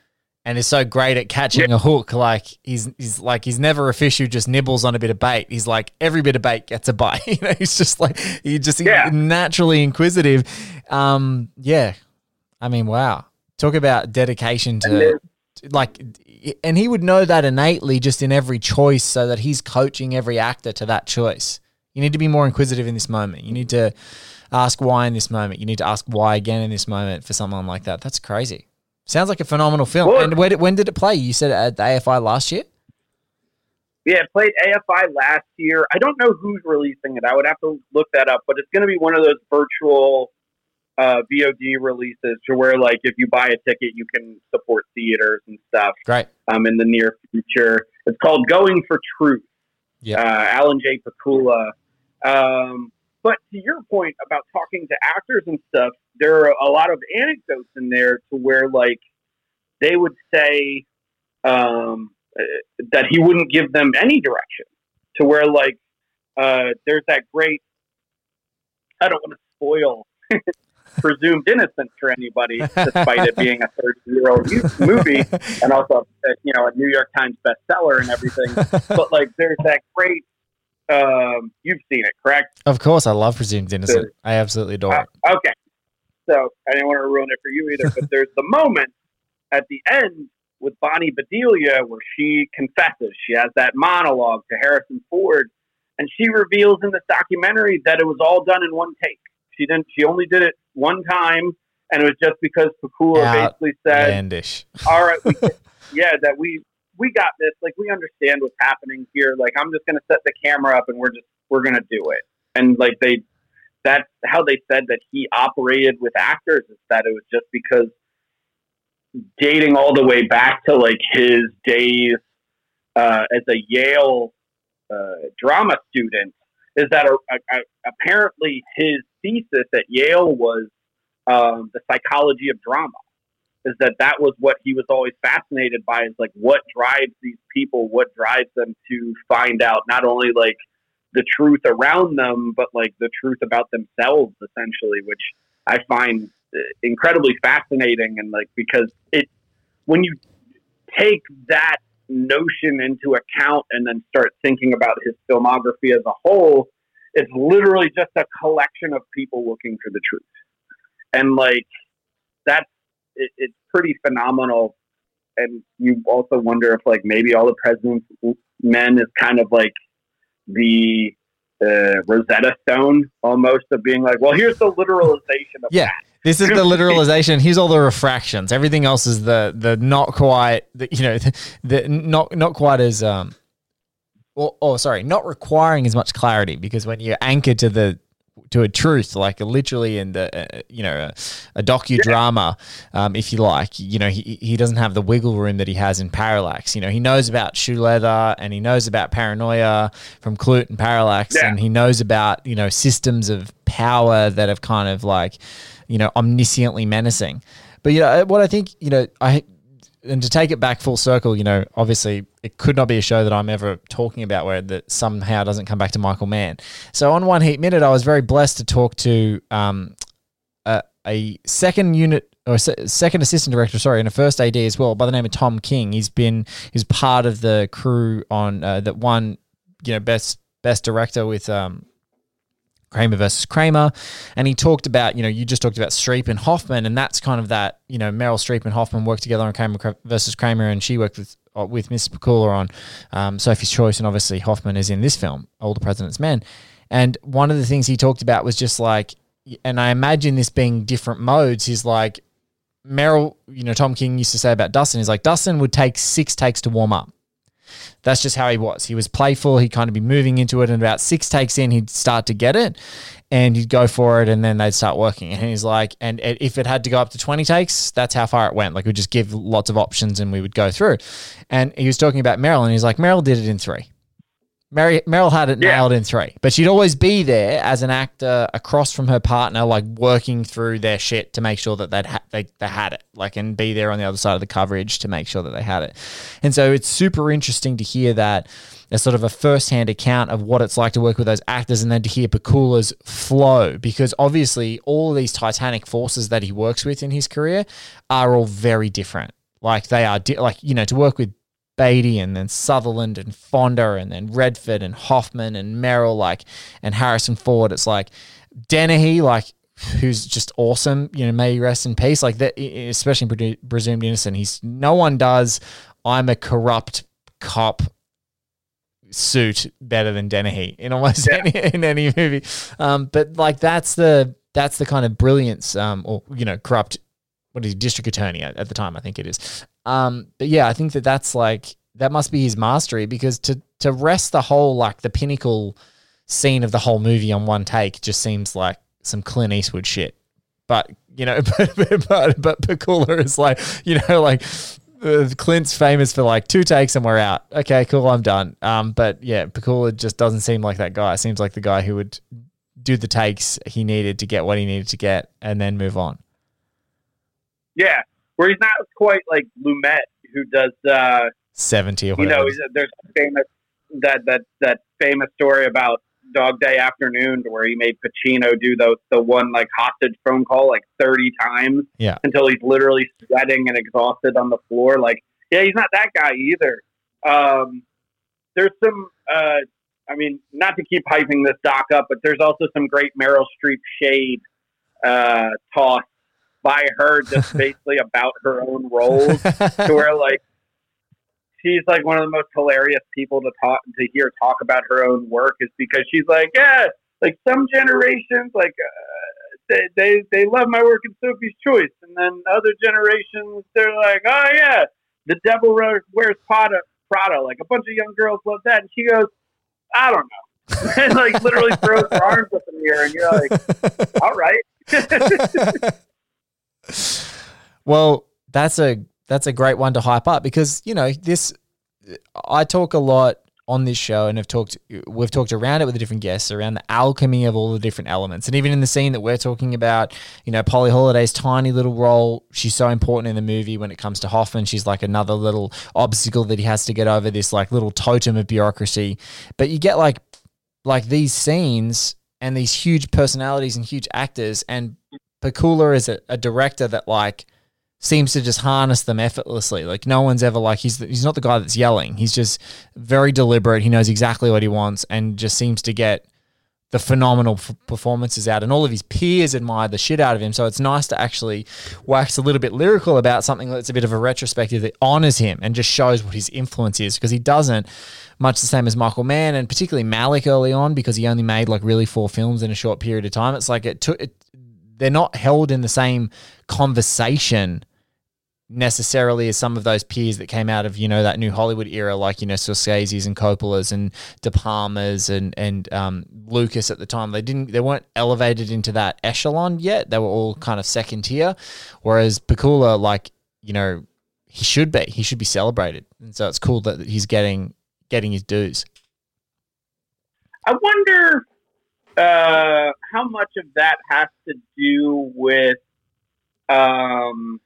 and is so great at catching a hook. Like he's he's like he's never a fish who just nibbles on a bit of bait. He's like every bit of bait gets a bite. <laughs> you know, he's just like he just Yeah. naturally inquisitive. Um, yeah. I mean, wow. Talk about dedication to like and he would know that innately just in every choice so that he's coaching every actor to that choice. You need to be more inquisitive in this moment. You need to ask why in this moment. You need to ask why again in this moment for someone like that. That's crazy. Sounds like a phenomenal film. Well- and where did, when did it play? You said at the afi last year? Yeah, it played AFI last year. I don't know who's releasing it. I would have to look that up, but it's going to be one of those virtual uh, VOD releases to where, like, if you buy a ticket, you can support theaters and stuff Right. um, in the near future. It's called Going for Truth. Yeah. Uh, Alan J. Pakula. Um, but to your point about talking to actors and stuff, there are a lot of anecdotes in there to where, like, they would say um, uh, that he wouldn't give them any direction. To where, like, uh, there's that great. I don't want to spoil <laughs> presumed innocence for anybody, despite it being a 30 year old <laughs> movie and also, uh, you know, a New York Times bestseller and everything. But like, there's that great. Um, you've seen it, correct? of course i love presumed innocent i absolutely adore Uh, it okay. So I didn't want to ruin it for you either, but there's the moment at the end with Bonnie Bedelia where she confesses. She has that monologue to Harrison Ford, and she reveals in this documentary that it was all done in one take. She didn't. She only did it one time, and it was just because Pakula basically said, outlandish <laughs> all right, we, <laughs> yeah, that we we got this. Like we understand what's happening here. Like I'm just gonna set the camera up and we're just we're gonna do it. And like they, that's how they said that he operated with actors is that it was just because dating all the way back to like his days uh, as a Yale uh, drama student is that a, a, a, apparently his thesis at Yale was um, the psychology of drama is that that was what he was always fascinated by is like what drives these people what drives them to find out not only like the truth around them but like the truth about themselves essentially which i find uh, incredibly fascinating. And like because it when you take that notion into account and then start thinking about his filmography as a whole it's literally just a collection of people looking for the truth and like that's it, it's pretty phenomenal. And you also wonder if like maybe all the president's men is kind of like the uh, Rosetta Stone almost of being like, well, here's the literalization of Yeah. that. This is <laughs> the literalization. Here's all the refractions. Everything else is the the not quite the, you know the, <laughs> the not not quite as um or, or sorry, not requiring as much clarity because when you're anchored to the to a truth, like literally in the uh, you know a, a docudrama, um, if you like. You know, he he doesn't have the wiggle room that he has in Parallax. You know, he knows about shoe leather and he knows about paranoia from Klute and Parallax, Yeah. and he knows about you know systems of power that have kind of like you know omnisciently menacing. But you know what I think you know I and to take it back full circle, you know, obviously it could not be a show that I'm ever talking about where that somehow doesn't come back to Michael Mann. So on One Heat Minute, I was very blessed to talk to um, a, a second unit or se- second assistant director, sorry, and a first AD as well by the name of Tom King. He's been he's part of the crew on uh, that won, you know, best best director with um, Kramer versus Kramer, and he talked about you know you just talked about Streep and Hoffman, and that's kind of that you know Meryl Streep and Hoffman worked together on Kramer versus Kramer, and she worked with uh, with Miss Pakula on um, Sophie's Choice, and obviously Hoffman is in this film, All the President's Men, and one of the things he talked about was just like, and I imagine this being different modes. He's like Meryl, you know, Tom King used to say about Dustin. He's like Dustin would take six takes to warm up that's just how he was. He was playful. He'd kind of be moving into it, and about six takes in, he'd start to get it, and he'd go for it, and then they'd start working. And he's like, and if it had to go up to twenty takes, that's how far it went. Like we'd just give lots of options, and we would go through. And he was talking about Meryl, and he's like, Meryl did it in three. Mary, Meryl had it Yeah. nailed in three, but she'd always be there as an actor across from her partner, like working through their shit to make sure that they'd ha- they, they had it, like, and be there on the other side of the coverage to make sure that they had it. And so it's super interesting to hear that as sort of a first-hand account of what it's like to work with those actors, and then to hear Pakula's flow, because obviously all of these Titanic forces that he works with in his career are all very different. Like they are, di- like you know, to work with Beatty and then Sutherland and Fonda and then Redford and Hoffman and Meryl like and Harrison Ford. It's like Dennehy, like who's just awesome. You know, may he rest in peace. Like that, especially Presumed Innocent. He's no one does. I'm a corrupt cop suit better than Dennehy in almost any in any movie. Um, but like that's the that's the kind of brilliance, um, or you know, corrupt. What is he, district attorney at, at the time? I think it is. Um, but yeah, I think that that's like that must be his mastery because to to rest the whole like the pinnacle scene of the whole movie on one take just seems like some Clint Eastwood shit. But you know, <laughs> but but but, but is like you know like. Uh, Clint's famous for like two takes and we're out. Okay, cool, I'm done. Um, but yeah, Pakula just doesn't seem like that guy. Seems like the guy who would do the takes he needed to get what he needed to get and then move on. Yeah, where he's not quite like Lumet, who does uh, Seventy or you know, there's famous that that that famous story about Dog Day Afternoon, where he made Pacino do those the one like hostage phone call like thirty times, Yeah. until he's literally sweating and exhausted on the floor. Like, yeah, he's not that guy either. Um, there's some, uh, I mean, not to keep hyping this doc up, but there's also some great Meryl Streep shade uh, toss by her, just <laughs> basically about her own roles to where like she's like one of the most hilarious people to talk to hear talk about her own work is because she's like yeah like some generations like uh, they, they they love my work in Sophie's Choice. And then other generations they're like oh yeah the devil Wears- Prada Prada. Like a bunch of young girls love that. And she goes I don't know. <laughs> And like literally throws her arms up in the air and you're like all right <laughs> Well, that's a that's a great one to hype up because you know this. I talk a lot on this show, and have talked. We've talked around it with the different guests around the alchemy of all the different elements, and even in the scene that we're talking about, you know, Polly Holliday's tiny little role. She's so important in the movie when it comes to Hoffman. She's like another little obstacle that he has to get over. This like little totem of bureaucracy, but you get like like these scenes and these huge personalities and huge actors and Pakula is a, a director that like seems to just harness them effortlessly. Like no one's ever like he's he's not the guy that's yelling. He's just very deliberate. He knows exactly what he wants and just seems to get the phenomenal f- performances out. And all of his peers admire the shit out of him. So it's nice to actually wax a little bit lyrical about something that's a bit of a retrospective that honors him and just shows what his influence is because he doesn't. Much the same as Michael Mann and particularly Malick early on because he only made like really four films in a short period of time. It's like it took it, they're not held in the same conversation necessarily as some of those peers that came out of you know that new Hollywood era, like you know Scorsese's and Coppola's and De Palma's and and um, Lucas at the time. They didn't they weren't elevated into that echelon yet. They were all kind of second tier, whereas Pakula, like you know, he should be he should be celebrated, and so it's cool that he's getting getting his dues. I wonder uh, how much of that has to do with um,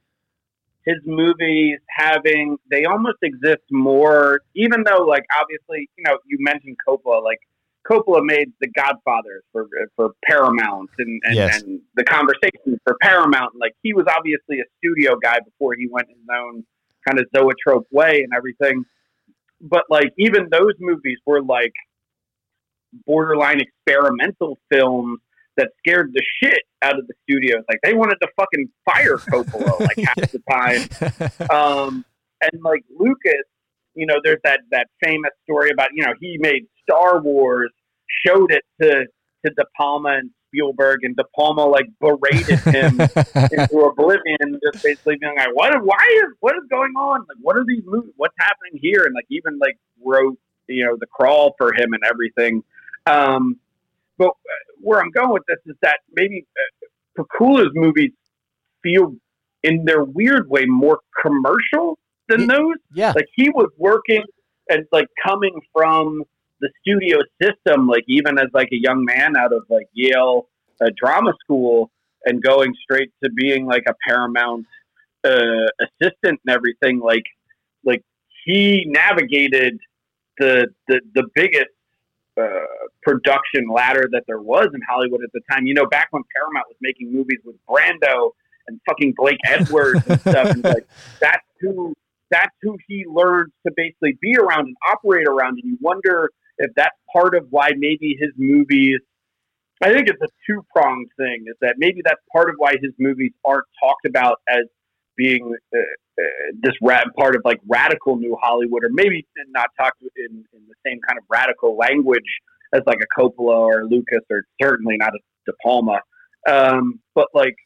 his movies having they almost exist more, even though like obviously you know you mentioned Coppola, like Coppola made The Godfathers for for Paramount and and, Yes. and the conversation for Paramount. Like he was obviously a studio guy before he went his own kind of zoetrope way and everything. But like even those movies were like borderline experimental films that scared the shit out of the studios. Like they wanted to fucking fire Coppola <laughs> like half the time. Um, and like Lucas, you know, there's that that famous story about you know he made Star Wars, showed it to to De Palma and Spielberg, and De Palma like berated him <laughs> into oblivion, just basically being like, "What? Why is what is going on? Like, what are these movies? What's happening here?" And like even like wrote you know the crawl for him and everything. Um, but where I'm going with this is that maybe uh, Pakula's movies feel, in their weird way, more commercial than those. yeah, Like he was working and like coming from the studio system, like even as like a young man out of like Yale uh, drama school, and going straight to being like a Paramount uh, assistant and everything. Like, like he navigated the the the biggest uh, production ladder that there was in Hollywood at the time. You know, back when Paramount was making movies with Brando and fucking Blake Edwards and <laughs> stuff, and like that's who that's who he learned to basically be around and operate around. And you wonder if that's part of why maybe his movies. I think it's a two pronged thing. Is that maybe that's part of why his movies aren't talked about as being uh, uh, this ra- part of like radical new Hollywood, or maybe not talked in, in the same kind of radical language as like a Coppola or Lucas, or certainly not a De Palma. Um, but like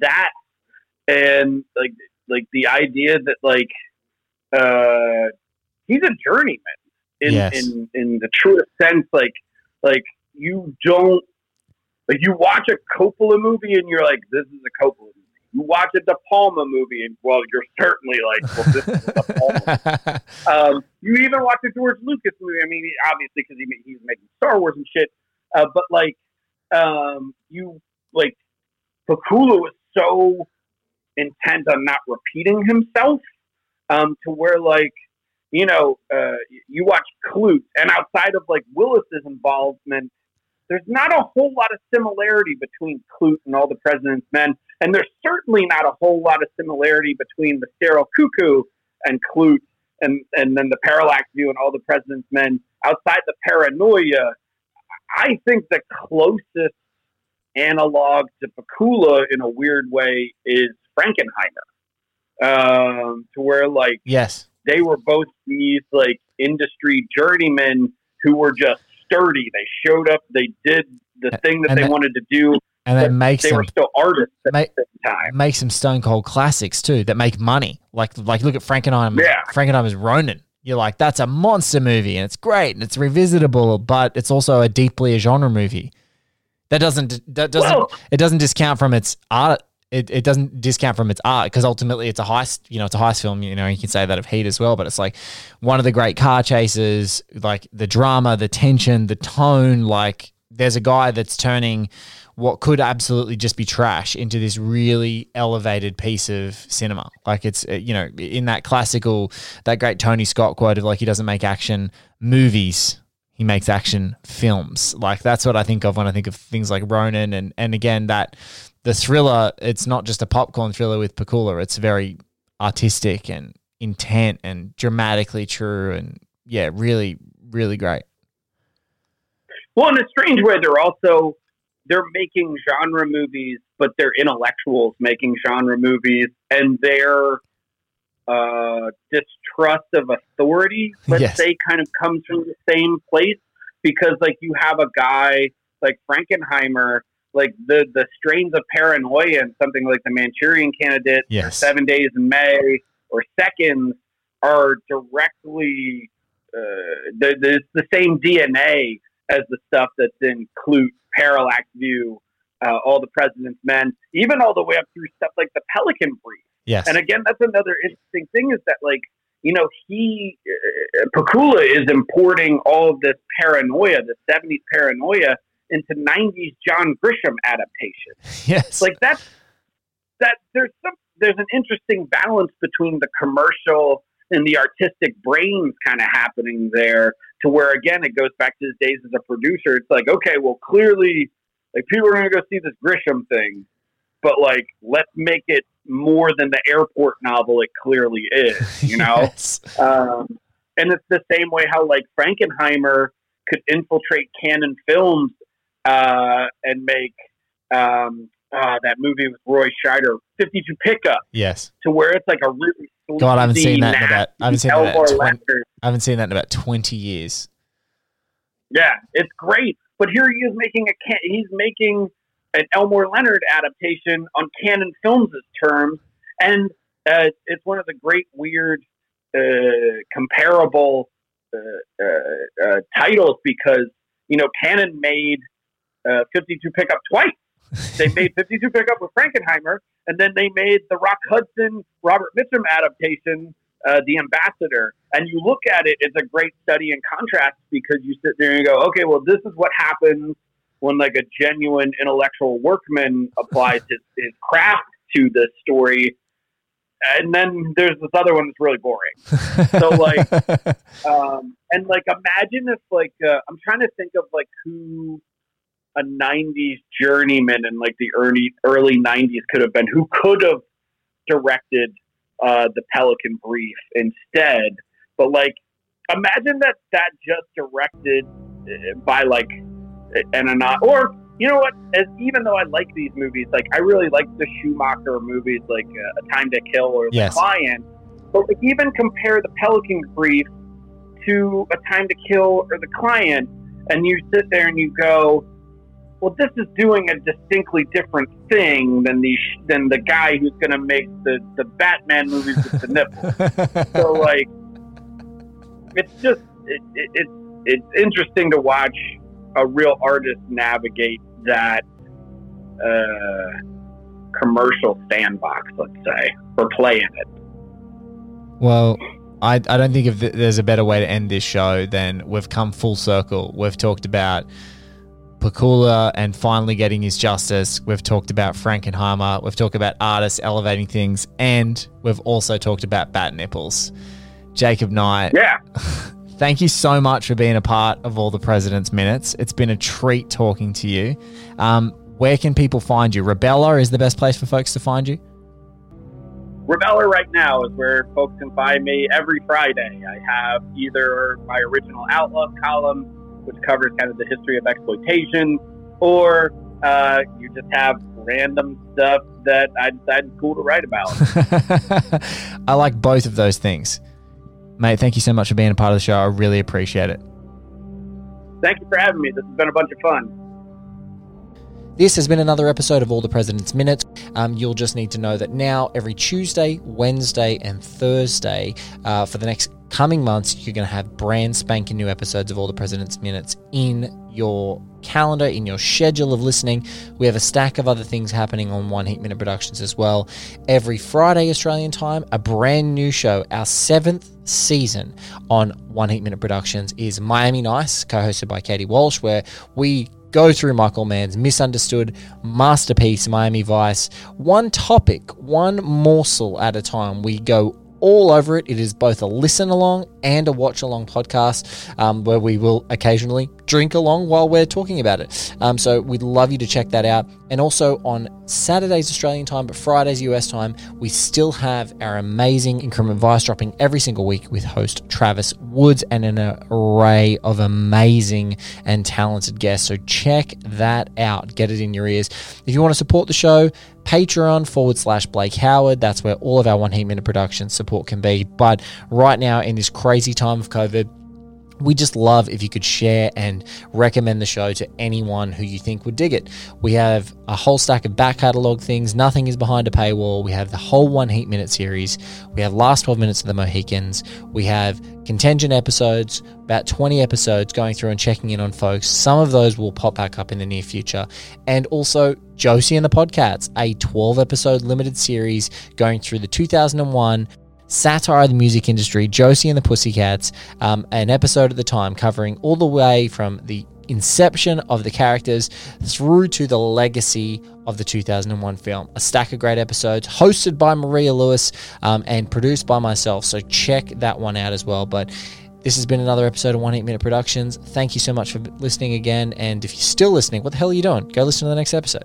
that, and like like the idea that like uh, he's a journeyman in, Yes. in in the truest sense. Like like you don't like you watch a Coppola movie and you're like, this is a Coppola. You watch a De Palma movie and well, you're certainly like, well, this is De Palma. <laughs> um, you even watch a George Lucas movie. I mean, obviously because he he's making Star Wars and shit. Uh, but like, um, you like, Pakula was so intent on not repeating himself um, to where like you know uh, you watch Klute and outside of like Willis's involvement there's not a whole lot of similarity between Klute and all the president's men and there's certainly not a whole lot of similarity between the sterile cuckoo and Klute and and then the parallax view and all the president's men outside the paranoia I think the closest analog to Pakula in a weird way is Frankenheimer. Um, to where like yes, they were both these like industry journeymen who were just sturdy. They showed up, they did the thing that and they that- wanted to do. And that but makes they were still artists at make, the same time. make some stone cold classics too that make money. Like like look at Frankenheimer. Yeah. Frankenheimer's Ronin. You're like that's a monster movie and it's great and it's revisitable, but it's also a deeply a genre movie. That doesn't that doesn't Well- it doesn't discount from its art. It, it doesn't discount from its art because ultimately it's a heist. You know, it's a heist film. You know, you can say that of Heat as well. But it's like one of the great car chases, like the drama, the tension, the tone. Like there's a guy that's turning what could absolutely just be trash into this really elevated piece of cinema. Like it's uh, you know in that classical, that great Tony Scott quote of like he doesn't make action movies, he makes action films. Like that's what I think of when I think of things like Ronin and and again that the thriller. It's not just a popcorn thriller with Pakula. It's very artistic and intent and dramatically true and yeah, really really great. Well, in a strange way, they're also they're making genre movies, but they're intellectuals making genre movies, and their uh, distrust of authority, let's Yes. say, kind of comes from the same place because, like, you have a guy like Frankenheimer like the the strains of paranoia and something like the Manchurian Candidate, or Yes. Seven Days in May, or Seconds are directly uh, the, the, the same DNA as the stuff that's in Klute, Parallax View, uh, All the President's Men, even all the way up through stuff like the Pelican Brief. Yes. And again, that's another interesting thing is that like you know he uh, Pakula is importing all of this paranoia, the '70s paranoia, into '90s John Grisham adaptation. <laughs> yes. Like that's that there's some there's an interesting balance between the commercial and the artistic brains kind of happening there to where again it goes back to his days as a producer. It's like okay, well clearly like people are going to go see this Grisham thing, but like let's make it more than the airport novel it clearly is, <laughs> you know. Yes. Um, and it's the same way how like Frankenheimer could infiltrate Cannon Films uh, and make um, uh, that movie with Roy Scheider, 52 Pickup, Yes. to where it's like a really God, I haven't seen that in about- I haven't seen that in 20 Leonard. I haven't seen that in about 20 years. Yeah, it's great. But here he is making a he's making an Elmore Leonard adaptation on Cannon Films' terms, and uh, it's one of the great weird uh, comparable uh, uh, uh, titles because you know Cannon made uh, 52 Pickup twice. They <laughs> made 52 Pickup with Frankenheimer, and then they made the Rock Hudson Robert Mitchum adaptation uh, the ambassador, and you look at it, it's a great study in contrast because you sit there and you go, okay, well, this is what happens when like a genuine intellectual workman applies his, <laughs> his craft to this story. And then there's this other one that's really boring. So, like, <laughs> Um, and like, imagine if like, uh, I'm trying to think of like who a 90s journeyman in like the early, early 90s could have been, who could have directed uh, the Pelican Brief instead. But like, imagine that that just directed uh, by like an anon or you know what? As even though I like these movies, like I really like the Schumacher movies, like uh, A Time to Kill or Yes. The Client. But like, even compare the Pelican Brief to A Time to Kill or The Client, and you sit there and you go, well, this is doing a distinctly different thing than the than the guy who's going to make the the Batman movies with the nipple. <laughs> so like, it's just it, it, it's it's interesting to watch a real artist navigate that uh, commercial sandbox, let's say, or play in it. Well, I, I don't think if there's a better way to end this show than we've come full circle. We've talked about Pakula and finally getting his justice. We've talked about Frankenheimer. We've talked about artists elevating things. And we've also talked about bat nipples. Jacob Knight, Yeah. <laughs> thank you so much for being a part of all the President's Minutes. It's been a treat talking to you. Um, where can people find you? Rebeller is the best place for folks to find you. Rebeller right now is where folks can find me every Friday. I have either my original Outlook column, which covers kind of the history of exploitation, or uh, you just have random stuff that I decided cool to write about. <laughs> I like both of those things. Mate, thank you so much for being a part of the show. I really appreciate it. Thank you for having me. This has been a bunch of fun. This has been another episode of All the President's Minutes. Um, you'll just need to know that now, every Tuesday, Wednesday, and Thursday uh, for the next coming months, you're going to have brand spanking new episodes of All the President's Minutes in your calendar, in your schedule of listening. We have a stack of other things happening on One Heat Minute Productions as well. Every Friday, Australian time, a brand new show, our seventh season on One Heat Minute Productions is Miami Nice, co hosted by Katie Walsh, where we go through Michael Mann's misunderstood masterpiece, Miami Vice, one topic, one morsel at a time. We go all over it. It is both a listen along and a watch along podcast um, where we will occasionally drink along while we're talking about it. Um, so we'd love you to check that out. And also on Saturdays Australian time, but Fridays US time, we still have our amazing Increment Vice dropping every single week with host Travis Woods and an array of amazing and talented guests. So check that out. Get it in your ears. If you want to support the show, Patreon forward slash Blake Howard. That's where all of our One Heat Minute production support can be. But right now, in this crazy time of COVID, we just love if you could share and recommend the show to anyone who you think would dig it. We have a whole stack of back catalog things. Nothing is behind a paywall. We have the whole one heat minute series. We have last 12 minutes of the Mohicans. We have contingent episodes, about 20 episodes going through and checking in on folks. Some of those will pop back up in the near future. And also Josie and the Podcats, a 12 episode limited series going through the 2001 satire of the music industry, Josie and the Pussycats, um, an episode at the time covering all the way from the inception of the characters through to the legacy of the 2001 film. A stack of great episodes hosted by Maria Lewis um, and produced by myself. So check that one out as well. But this has been another episode of One Heat Minute Productions. Thank you so much for listening again. And if you're still listening, what the hell are you doing? Go listen to the next episode.